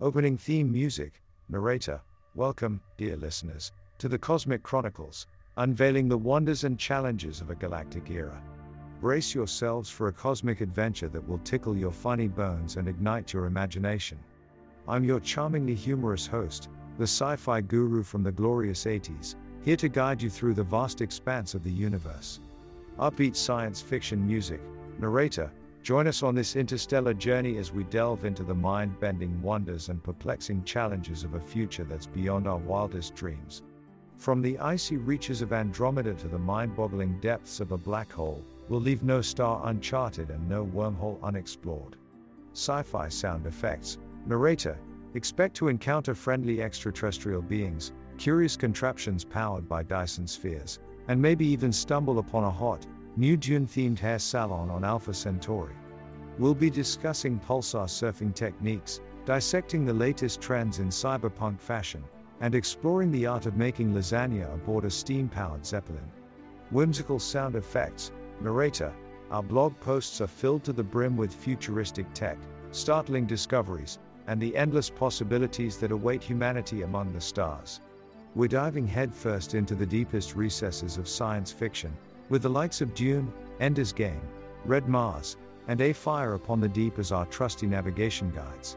Opening theme music, narrator. Welcome, dear listeners, to the Cosmic Chronicles, unveiling the wonders and challenges of a galactic era. Brace yourselves for a cosmic adventure that will tickle your funny bones and ignite your imagination. I'm your charmingly humorous host, the sci fi guru from the glorious 80s, here to guide you through the vast expanse of the universe. Upbeat science fiction music, narrator, join us on this interstellar journey as we delve into the mind bending wonders and perplexing challenges of a future that's beyond our wildest dreams. From the icy reaches of Andromeda to the mind boggling depths of a black hole, we'll leave no star uncharted and no wormhole unexplored. Sci fi sound effects, narrator, expect to encounter friendly extraterrestrial beings, curious contraptions powered by Dyson spheres, and maybe even stumble upon a hot, new Dune themed hair salon on Alpha Centauri. We'll be discussing pulsar surfing techniques, dissecting the latest trends in cyberpunk fashion, and exploring the art of making lasagna aboard a steam powered Zeppelin. Whimsical sound effects, narrator, our blog posts are filled to the brim with futuristic tech, startling discoveries, and the endless possibilities that await humanity among the stars. We're diving headfirst into the deepest recesses of science fiction, with the likes of Dune, Ender's Game, Red Mars, and A Fire Upon the Deep as our trusty navigation guides.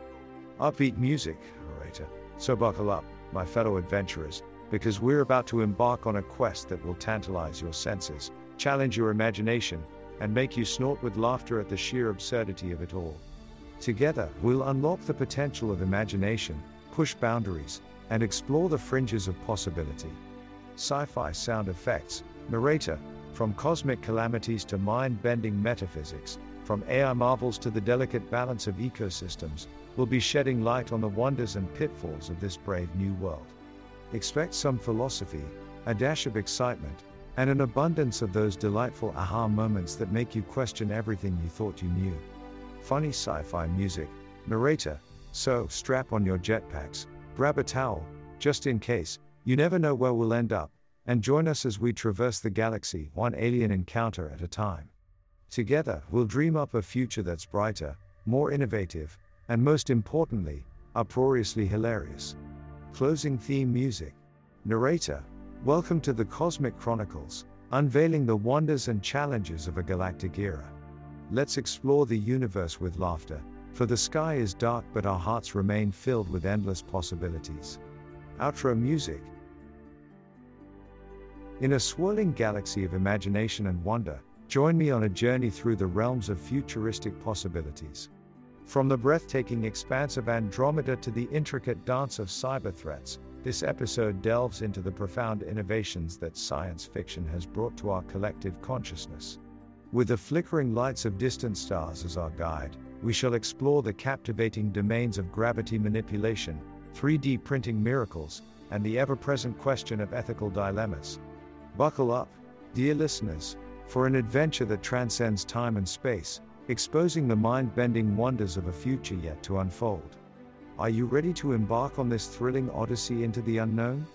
Upbeat music, narrator. So buckle up, my fellow adventurers, because we're about to embark on a quest that will tantalize your senses, challenge your imagination, and make you snort with laughter at the sheer absurdity of it all. Together, we'll unlock the potential of imagination, push boundaries, and explore the fringes of possibility. Sci fi sound effects, narrator, from cosmic calamities to mind bending metaphysics, from AI marvels to the delicate balance of ecosystems, will be shedding light on the wonders and pitfalls of this brave new world. Expect some philosophy, a dash of excitement, and an abundance of those delightful aha moments that make you question everything you thought you knew. Funny sci fi music, narrator, so strap on your jetpacks, Grab a towel, just in case, you never know where we'll end up, and join us as we traverse the galaxy one alien encounter at a time. Together, we'll dream up a future that's brighter, more innovative, and most importantly, uproariously hilarious. Closing theme music. Narrator, welcome to the Cosmic Chronicles, unveiling the wonders and challenges of a galactic era. Let's explore the universe with laughter, for the sky is dark, but our hearts remain filled with endless possibilities. Outro music. In a swirling galaxy of imagination and wonder, join me on a journey through the realms of futuristic possibilities. From the breathtaking expanse of Andromeda to the intricate dance of cyber threats, this episode delves into the profound innovations that science fiction has brought to our collective consciousness. With the flickering lights of distant stars as our guide, we shall explore the captivating domains of gravity manipulation, 3D printing miracles, and the ever present question of ethical dilemmas. Buckle up, dear listeners, for an adventure that transcends time and space, exposing the mind bending wonders of a future yet to unfold. Are you ready to embark on this thrilling odyssey into the unknown?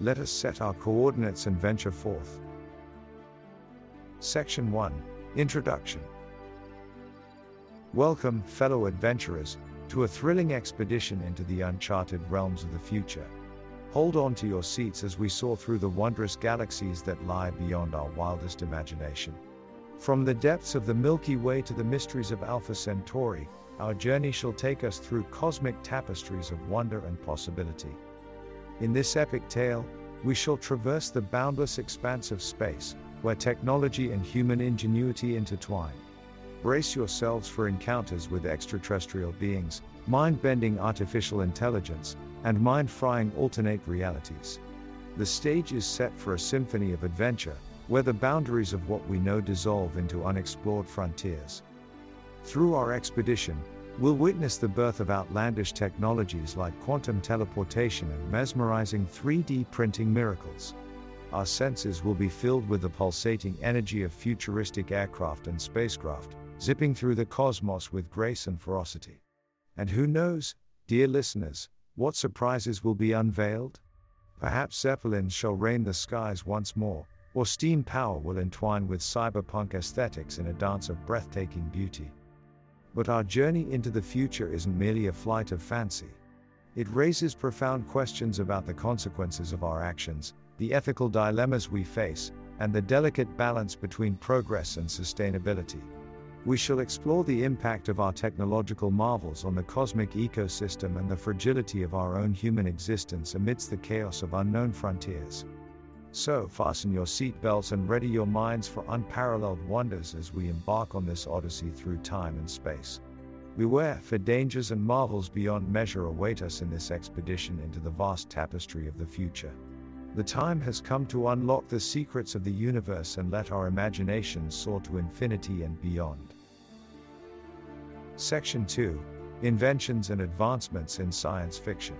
Let us set our coordinates and venture forth. Section 1 Introduction Welcome, fellow adventurers, to a thrilling expedition into the uncharted realms of the future. Hold on to your seats as we soar through the wondrous galaxies that lie beyond our wildest imagination. From the depths of the Milky Way to the mysteries of Alpha Centauri, our journey shall take us through cosmic tapestries of wonder and possibility. In this epic tale, we shall traverse the boundless expanse of space, where technology and human ingenuity intertwine. Brace yourselves for encounters with extraterrestrial beings, mind bending artificial intelligence, and mind frying alternate realities. The stage is set for a symphony of adventure, where the boundaries of what we know dissolve into unexplored frontiers. Through our expedition, we'll witness the birth of outlandish technologies like quantum teleportation and mesmerizing 3D printing miracles. Our senses will be filled with the pulsating energy of futuristic aircraft and spacecraft, zipping through the cosmos with grace and ferocity. And who knows, dear listeners, what surprises will be unveiled? Perhaps Zeppelins shall reign the skies once more, or steam power will entwine with cyberpunk aesthetics in a dance of breathtaking beauty. But our journey into the future isn't merely a flight of fancy. It raises profound questions about the consequences of our actions, the ethical dilemmas we face, and the delicate balance between progress and sustainability. We shall explore the impact of our technological marvels on the cosmic ecosystem and the fragility of our own human existence amidst the chaos of unknown frontiers. So, fasten your seatbelts and ready your minds for unparalleled wonders as we embark on this odyssey through time and space. Beware, for dangers and marvels beyond measure await us in this expedition into the vast tapestry of the future. The time has come to unlock the secrets of the universe and let our imaginations soar to infinity and beyond. Section 2 Inventions and Advancements in Science Fiction.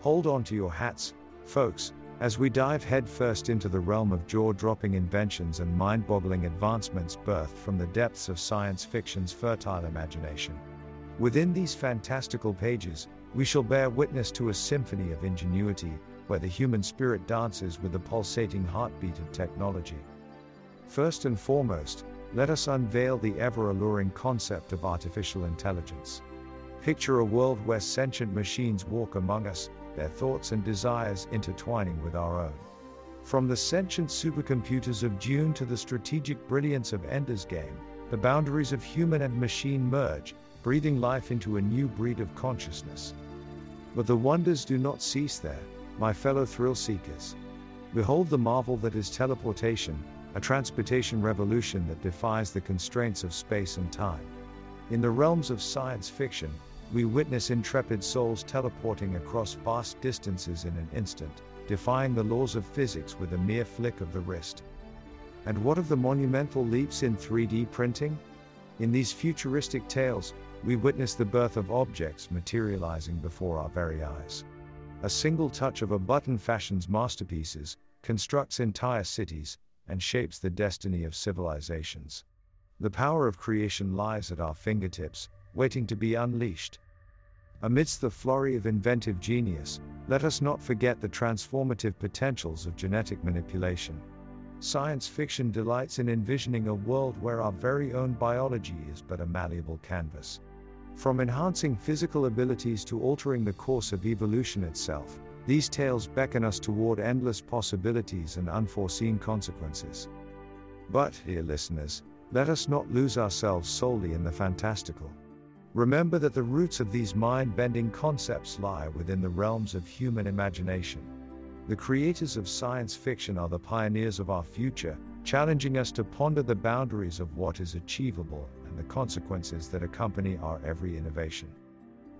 Hold on to your hats, folks, as we dive headfirst into the realm of jaw dropping inventions and mind boggling advancements birthed from the depths of science fiction's fertile imagination. Within these fantastical pages, we shall bear witness to a symphony of ingenuity, where the human spirit dances with the pulsating heartbeat of technology. First and foremost, let us unveil the ever alluring concept of artificial intelligence. Picture a world where sentient machines walk among us, their thoughts and desires intertwining with our own. From the sentient supercomputers of Dune to the strategic brilliance of Ender's Game, the boundaries of human and machine merge, breathing life into a new breed of consciousness. But the wonders do not cease there, my fellow thrill seekers. Behold the marvel that is teleportation, a transportation revolution that defies the constraints of space and time. In the realms of science fiction, we witness intrepid souls teleporting across vast distances in an instant, defying the laws of physics with a mere flick of the wrist. And what of the monumental leaps in 3D printing? In these futuristic tales, we witness the birth of objects materializing before our very eyes. A single touch of a button fashions masterpieces, constructs entire cities, and shapes the destiny of civilizations. The power of creation lies at our fingertips, waiting to be unleashed. Amidst the flurry of inventive genius, let us not forget the transformative potentials of genetic manipulation. Science fiction delights in envisioning a world where our very own biology is but a malleable canvas. From enhancing physical abilities to altering the course of evolution itself, these tales beckon us toward endless possibilities and unforeseen consequences. But, dear listeners, let us not lose ourselves solely in the fantastical. Remember that the roots of these mind bending concepts lie within the realms of human imagination. The creators of science fiction are the pioneers of our future, challenging us to ponder the boundaries of what is achievable and the consequences that accompany our every innovation.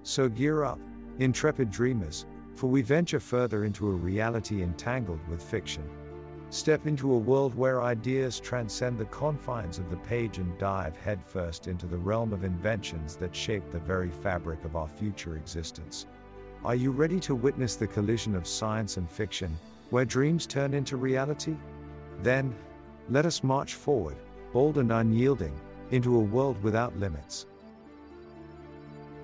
So gear up, intrepid dreamers, for we venture further into a reality entangled with fiction. Step into a world where ideas transcend the confines of the page and dive headfirst into the realm of inventions that shape the very fabric of our future existence. Are you ready to witness the collision of science and fiction, where dreams turn into reality? Then, let us march forward, bold and unyielding, into a world without limits.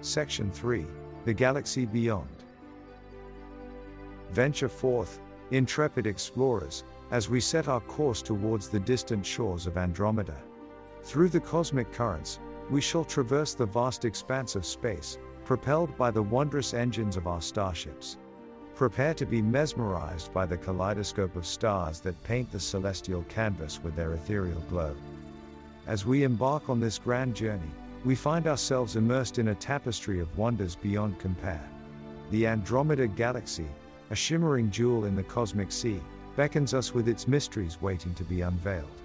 Section 3 The Galaxy Beyond. Venture forth, intrepid explorers, as we set our course towards the distant shores of Andromeda. Through the cosmic currents, we shall traverse the vast expanse of space, propelled by the wondrous engines of our starships. Prepare to be mesmerized by the kaleidoscope of stars that paint the celestial canvas with their ethereal glow. As we embark on this grand journey, we find ourselves immersed in a tapestry of wonders beyond compare. The Andromeda Galaxy, a shimmering jewel in the cosmic sea, beckons us with its mysteries waiting to be unveiled.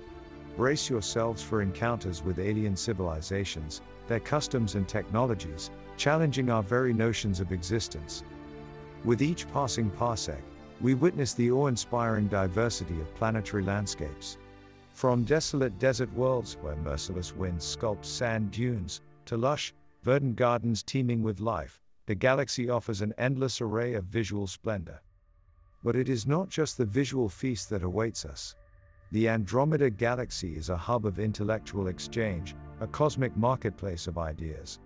Brace yourselves for encounters with alien civilizations, their customs and technologies, challenging our very notions of existence. With each passing parsec, we witness the awe inspiring diversity of planetary landscapes. From desolate desert worlds where merciless winds sculpt sand dunes, to lush, verdant gardens teeming with life, the galaxy offers an endless array of visual splendor. But it is not just the visual feast that awaits us. The Andromeda Galaxy is a hub of intellectual exchange, a cosmic marketplace of ideas.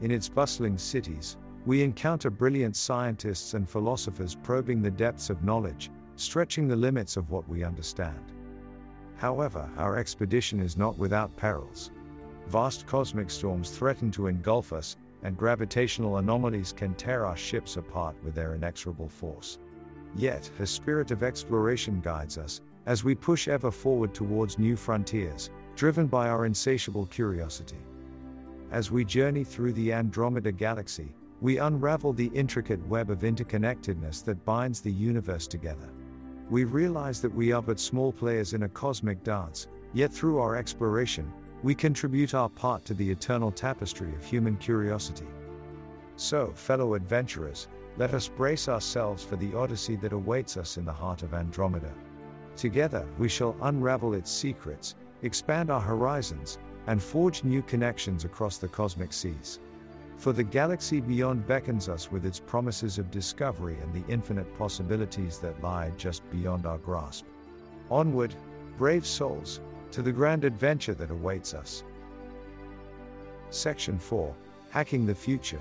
In its bustling cities, we encounter brilliant scientists and philosophers probing the depths of knowledge, stretching the limits of what we understand. However, our expedition is not without perils. Vast cosmic storms threaten to engulf us, and gravitational anomalies can tear our ships apart with their inexorable force. Yet, a spirit of exploration guides us, as we push ever forward towards new frontiers, driven by our insatiable curiosity. As we journey through the Andromeda Galaxy, we unravel the intricate web of interconnectedness that binds the universe together. We realize that we are but small players in a cosmic dance, yet through our exploration, we contribute our part to the eternal tapestry of human curiosity. So, fellow adventurers, let us brace ourselves for the odyssey that awaits us in the heart of Andromeda. Together, we shall unravel its secrets, expand our horizons, and forge new connections across the cosmic seas. For the galaxy beyond beckons us with its promises of discovery and the infinite possibilities that lie just beyond our grasp. Onward, brave souls, to the grand adventure that awaits us. Section 4 Hacking the Future.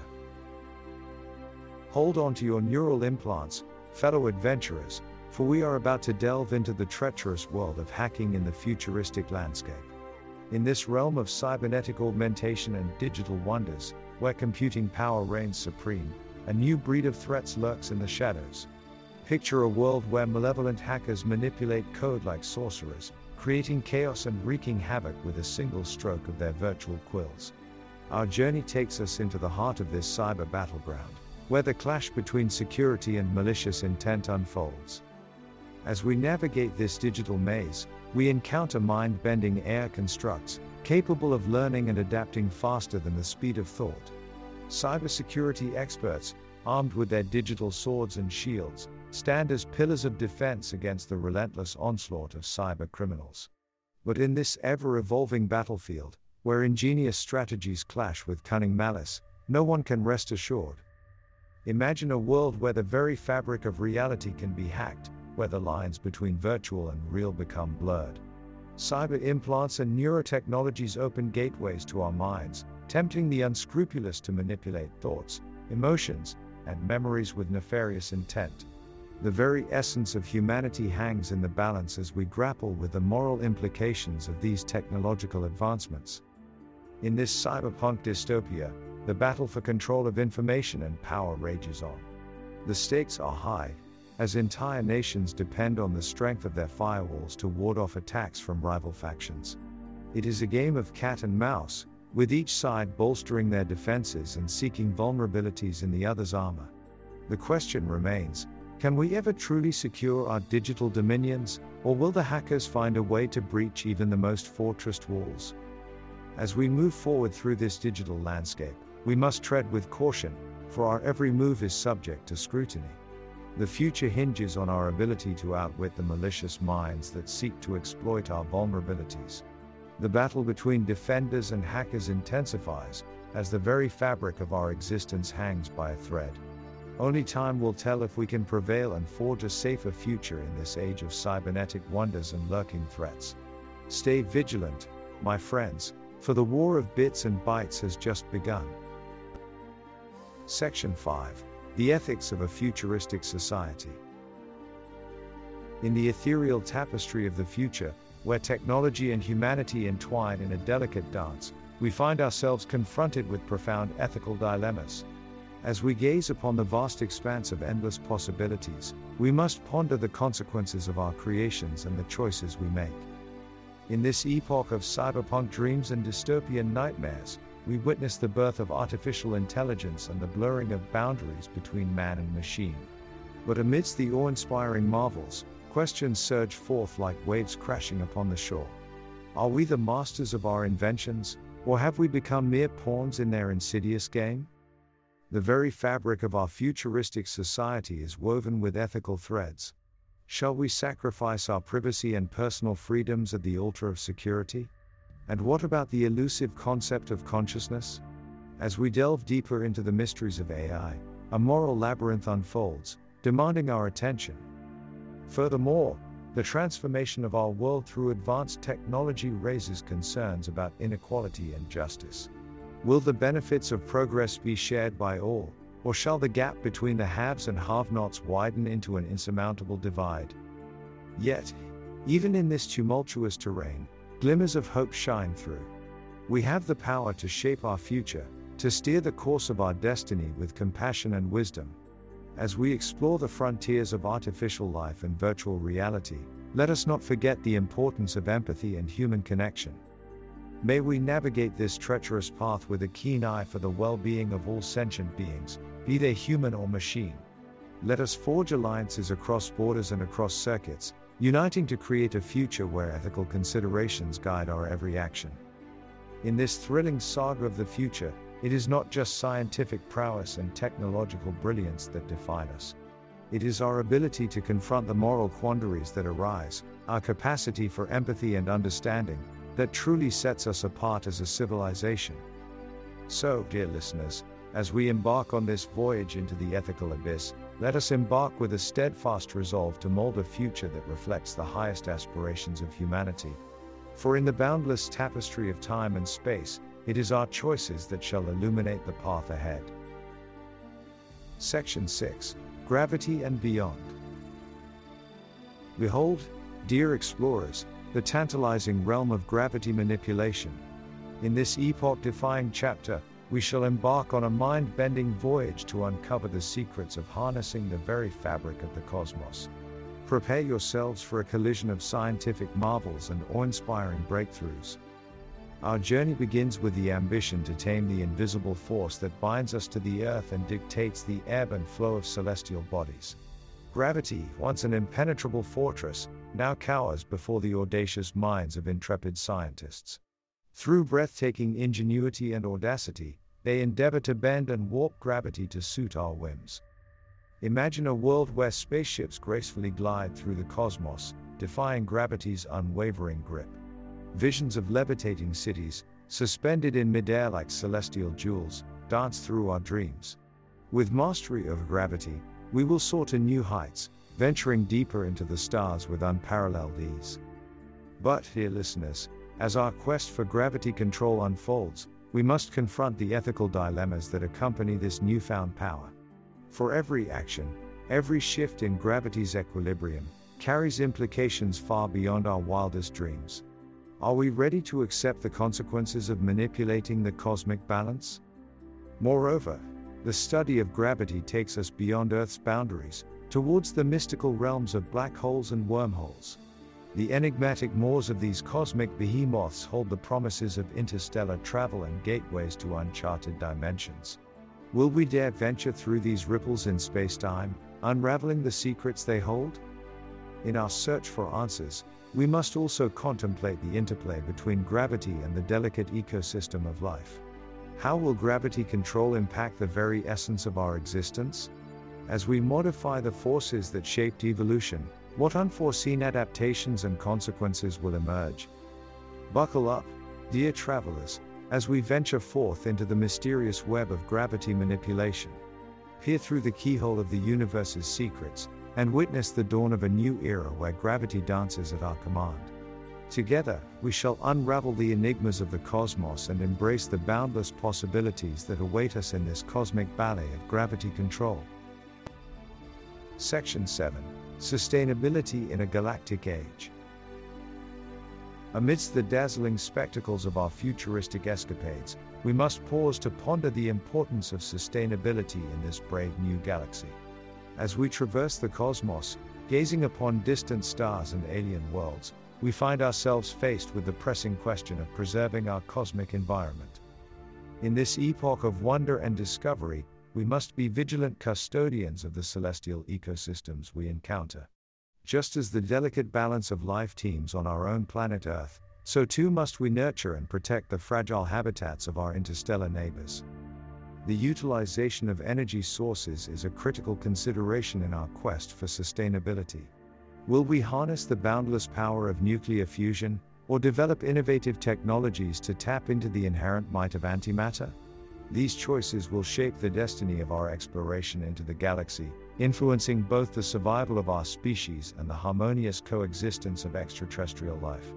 Hold on to your neural implants, fellow adventurers, for we are about to delve into the treacherous world of hacking in the futuristic landscape. In this realm of cybernetic augmentation and digital wonders, where computing power reigns supreme, a new breed of threats lurks in the shadows. Picture a world where malevolent hackers manipulate code like sorcerers, creating chaos and wreaking havoc with a single stroke of their virtual quills. Our journey takes us into the heart of this cyber battleground where the clash between security and malicious intent unfolds. As we navigate this digital maze, we encounter mind bending AI constructs, capable of learning and adapting faster than the speed of thought. Cybersecurity experts, armed with their digital swords and shields, stand as pillars of defense against the relentless onslaught of cyber criminals. But in this ever evolving battlefield, where ingenious strategies clash with cunning malice, no one can rest assured. Imagine a world where the very fabric of reality can be hacked, where the lines between virtual and real become blurred. Cyber implants and neurotechnologies open gateways to our minds, tempting the unscrupulous to manipulate thoughts, emotions, and memories with nefarious intent. The very essence of humanity hangs in the balance as we grapple with the moral implications of these technological advancements. In this cyberpunk dystopia, the battle for control of information and power rages on. The stakes are high, as entire nations depend on the strength of their firewalls to ward off attacks from rival factions. It is a game of cat and mouse, with each side bolstering their defenses and seeking vulnerabilities in the other's armor. The question remains can we ever truly secure our digital dominions, or will the hackers find a way to breach even the most fortressed walls? As we move forward through this digital landscape, we must tread with caution, for our every move is subject to scrutiny. The future hinges on our ability to outwit the malicious minds that seek to exploit our vulnerabilities. The battle between defenders and hackers intensifies, as the very fabric of our existence hangs by a thread. Only time will tell if we can prevail and forge a safer future in this age of cybernetic wonders and lurking threats. Stay vigilant, my friends, for the war of bits and bytes has just begun. Section 5 The Ethics of a Futuristic Society. In the ethereal tapestry of the future, where technology and humanity entwine in a delicate dance, we find ourselves confronted with profound ethical dilemmas. As we gaze upon the vast expanse of endless possibilities, we must ponder the consequences of our creations and the choices we make. In this epoch of cyberpunk dreams and dystopian nightmares, we witness the birth of artificial intelligence and the blurring of boundaries between man and machine. But amidst the awe inspiring marvels, questions surge forth like waves crashing upon the shore. Are we the masters of our inventions, or have we become mere pawns in their insidious game? The very fabric of our futuristic society is woven with ethical threads. Shall we sacrifice our privacy and personal freedoms at the altar of security? And what about the elusive concept of consciousness? As we delve deeper into the mysteries of AI, a moral labyrinth unfolds, demanding our attention. Furthermore, the transformation of our world through advanced technology raises concerns about inequality and justice. Will the benefits of progress be shared by all, or shall the gap between the haves and have nots widen into an insurmountable divide? Yet, even in this tumultuous terrain, glimmers of hope shine through. We have the power to shape our future, to steer the course of our destiny with compassion and wisdom. As we explore the frontiers of artificial life and virtual reality, let us not forget the importance of empathy and human connection. May we navigate this treacherous path with a keen eye for the well being of all sentient beings, be they human or machine. Let us forge alliances across borders and across circuits, uniting to create a future where ethical considerations guide our every action. In this thrilling saga of the future, it is not just scientific prowess and technological brilliance that define us. It is our ability to confront the moral quandaries that arise, our capacity for empathy and understanding, that truly sets us apart as a civilization. So, dear listeners, as we embark on this voyage into the ethical abyss, let us embark with a steadfast resolve to mold a future that reflects the highest aspirations of humanity. For in the boundless tapestry of time and space, it is our choices that shall illuminate the path ahead. Section 6 Gravity and Beyond. Behold, dear explorers, the tantalizing realm of gravity manipulation. In this epoch defying chapter, we shall embark on a mind bending voyage to uncover the secrets of harnessing the very fabric of the cosmos. Prepare yourselves for a collision of scientific marvels and awe inspiring breakthroughs. Our journey begins with the ambition to tame the invisible force that binds us to the earth and dictates the ebb and flow of celestial bodies. Gravity, once an impenetrable fortress, now cowers before the audacious minds of intrepid scientists. Through breathtaking ingenuity and audacity, they endeavor to bend and warp gravity to suit our whims. Imagine a world where spaceships gracefully glide through the cosmos, defying gravity's unwavering grip. Visions of levitating cities, suspended in midair like celestial jewels, dance through our dreams. With mastery over gravity, we will soar to new heights, venturing deeper into the stars with unparalleled ease. But, dear listeners, as our quest for gravity control unfolds, we must confront the ethical dilemmas that accompany this newfound power. For every action, every shift in gravity's equilibrium, carries implications far beyond our wildest dreams. Are we ready to accept the consequences of manipulating the cosmic balance? Moreover, the study of gravity takes us beyond Earth's boundaries, towards the mystical realms of black holes and wormholes. The enigmatic maws of these cosmic behemoths hold the promises of interstellar travel and gateways to uncharted dimensions. Will we dare venture through these ripples in space-time, unraveling the secrets they hold? In our search for answers, we must also contemplate the interplay between gravity and the delicate ecosystem of life. How will gravity control impact the very essence of our existence? As we modify the forces that shaped evolution, what unforeseen adaptations and consequences will emerge? Buckle up, dear travelers, as we venture forth into the mysterious web of gravity manipulation. Peer through the keyhole of the universe's secrets, and witness the dawn of a new era where gravity dances at our command. Together, we shall unravel the enigmas of the cosmos and embrace the boundless possibilities that await us in this cosmic ballet of gravity control. Section 7 Sustainability in a Galactic Age. Amidst the dazzling spectacles of our futuristic escapades, we must pause to ponder the importance of sustainability in this brave new galaxy. As we traverse the cosmos, gazing upon distant stars and alien worlds, we find ourselves faced with the pressing question of preserving our cosmic environment. In this epoch of wonder and discovery, we must be vigilant custodians of the celestial ecosystems we encounter. Just as the delicate balance of life teems on our own planet Earth, so too must we nurture and protect the fragile habitats of our interstellar neighbors. The utilization of energy sources is a critical consideration in our quest for sustainability. Will we harness the boundless power of nuclear fusion, or develop innovative technologies to tap into the inherent might of antimatter? These choices will shape the destiny of our exploration into the galaxy, influencing both the survival of our species and the harmonious coexistence of extraterrestrial life.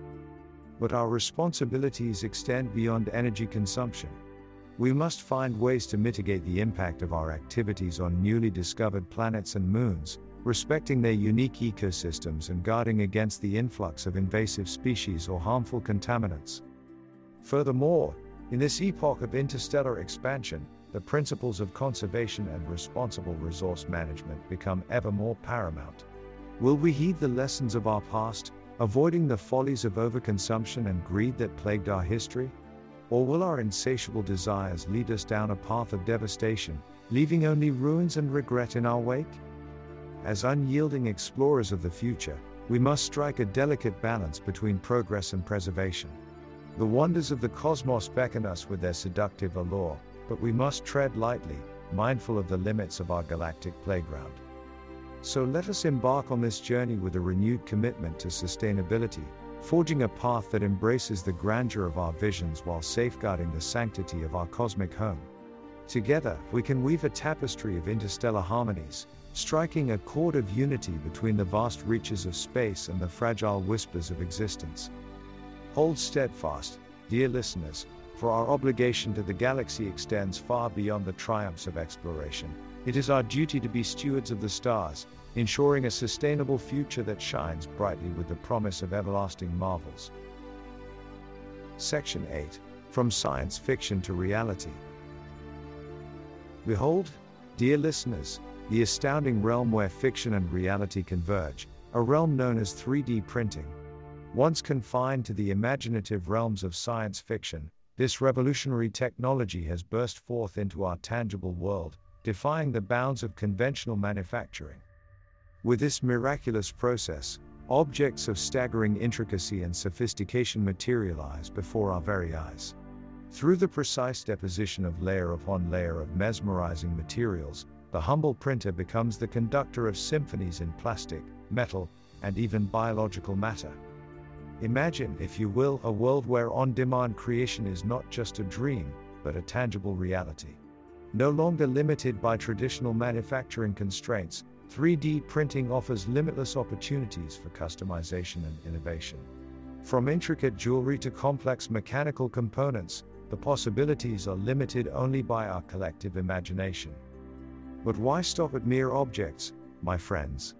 But our responsibilities extend beyond energy consumption. We must find ways to mitigate the impact of our activities on newly discovered planets and moons, respecting their unique ecosystems and guarding against the influx of invasive species or harmful contaminants. Furthermore, In this epoch of interstellar expansion, the principles of conservation and responsible resource management become ever more paramount. Will we heed the lessons of our past, avoiding the follies of overconsumption and greed that plagued our history? Or will our insatiable desires lead us down a path of devastation, leaving only ruins and regret in our wake? As unyielding explorers of the future, we must strike a delicate balance between progress and preservation. The wonders of the cosmos beckon us with their seductive allure, but we must tread lightly, mindful of the limits of our galactic playground. So let us embark on this journey with a renewed commitment to sustainability, forging a path that embraces the grandeur of our visions while safeguarding the sanctity of our cosmic home. Together, we can weave a tapestry of interstellar harmonies, striking a chord of unity between the vast reaches of space and the fragile whispers of existence. Hold steadfast, dear listeners, for our obligation to the galaxy extends far beyond the triumphs of exploration. It is our duty to be stewards of the stars, ensuring a sustainable future that shines brightly with the promise of everlasting marvels. Section 8 From Science Fiction to Reality. Behold, dear listeners, the astounding realm where fiction and reality converge, a realm known as 3D printing. Once confined to the imaginative realms of science fiction, this revolutionary technology has burst forth into our tangible world, defying the bounds of conventional manufacturing. With this miraculous process, objects of staggering intricacy and sophistication materialize before our very eyes. Through the precise deposition of layer upon layer of mesmerizing materials, the humble printer becomes the conductor of symphonies in plastic, metal, and even biological matter. Imagine, if you will, a world where on demand creation is not just a dream, but a tangible reality. No longer limited by traditional manufacturing constraints, 3D printing offers limitless opportunities for customization and innovation. From intricate jewelry to complex mechanical components, the possibilities are limited only by our collective imagination. But why stop at mere objects, my friends?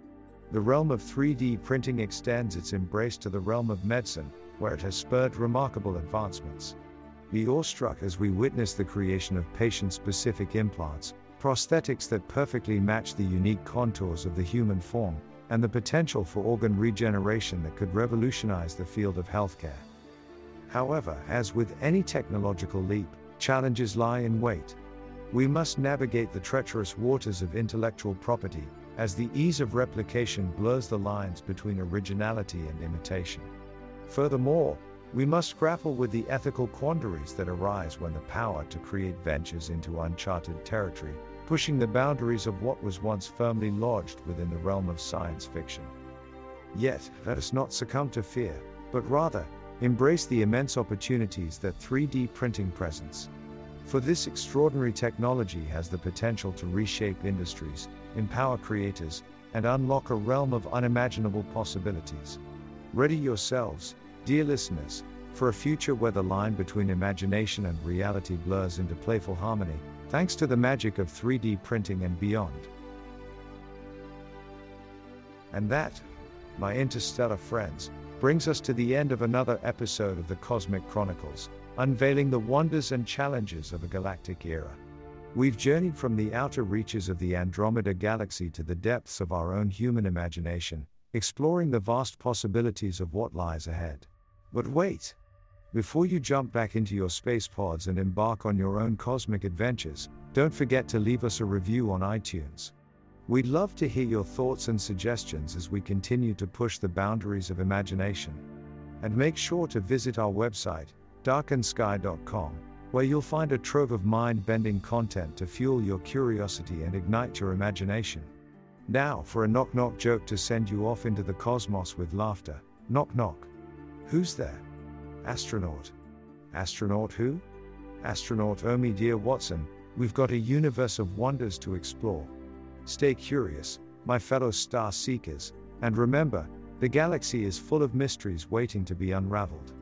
The realm of 3D printing extends its embrace to the realm of medicine, where it has spurred remarkable advancements. Be awestruck as we witness the creation of patient specific implants, prosthetics that perfectly match the unique contours of the human form, and the potential for organ regeneration that could revolutionize the field of healthcare. However, as with any technological leap, challenges lie in wait. We must navigate the treacherous waters of intellectual property, as the ease of replication blurs the lines between originality and imitation. Furthermore, we must grapple with the ethical quandaries that arise when the power to create ventures into uncharted territory, pushing the boundaries of what was once firmly lodged within the realm of science fiction. Yet, let us not succumb to fear, but rather, embrace the immense opportunities that 3D printing presents. For this extraordinary technology has the potential to reshape industries, empower creators, and unlock a realm of unimaginable possibilities. Ready yourselves, dear listeners, for a future where the line between imagination and reality blurs into playful harmony, thanks to the magic of 3D printing and beyond. And that, my interstellar friends, brings us to the end of another episode of the Cosmic Chronicles, unveiling the wonders and challenges of a galactic era. We've journeyed from the outer reaches of the Andromeda Galaxy to the depths of our own human imagination, exploring the vast possibilities of what lies ahead. But wait! Before you jump back into your space pods and embark on your own cosmic adventures, don't forget to leave us a review on iTunes. We'd love to hear your thoughts and suggestions as we continue to push the boundaries of imagination. And make sure to visit our website, darkensky.com where you'll find a trove of mind bending content to fuel your curiosity and ignite your imagination. Now, for a knock knock joke to send you off into the cosmos with laughter. Knock knock. Who's there? Astronaut. Astronaut who? Astronaut Omi dear Watson, we've got a universe of wonders to explore. Stay curious, my fellow star seekers, and remember, the galaxy is full of mysteries waiting to be unraveled.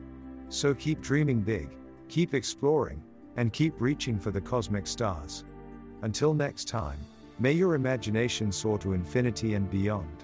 So keep dreaming big keep exploring, and keep reaching for the cosmic stars. Until next time, may your imagination soar to infinity and beyond.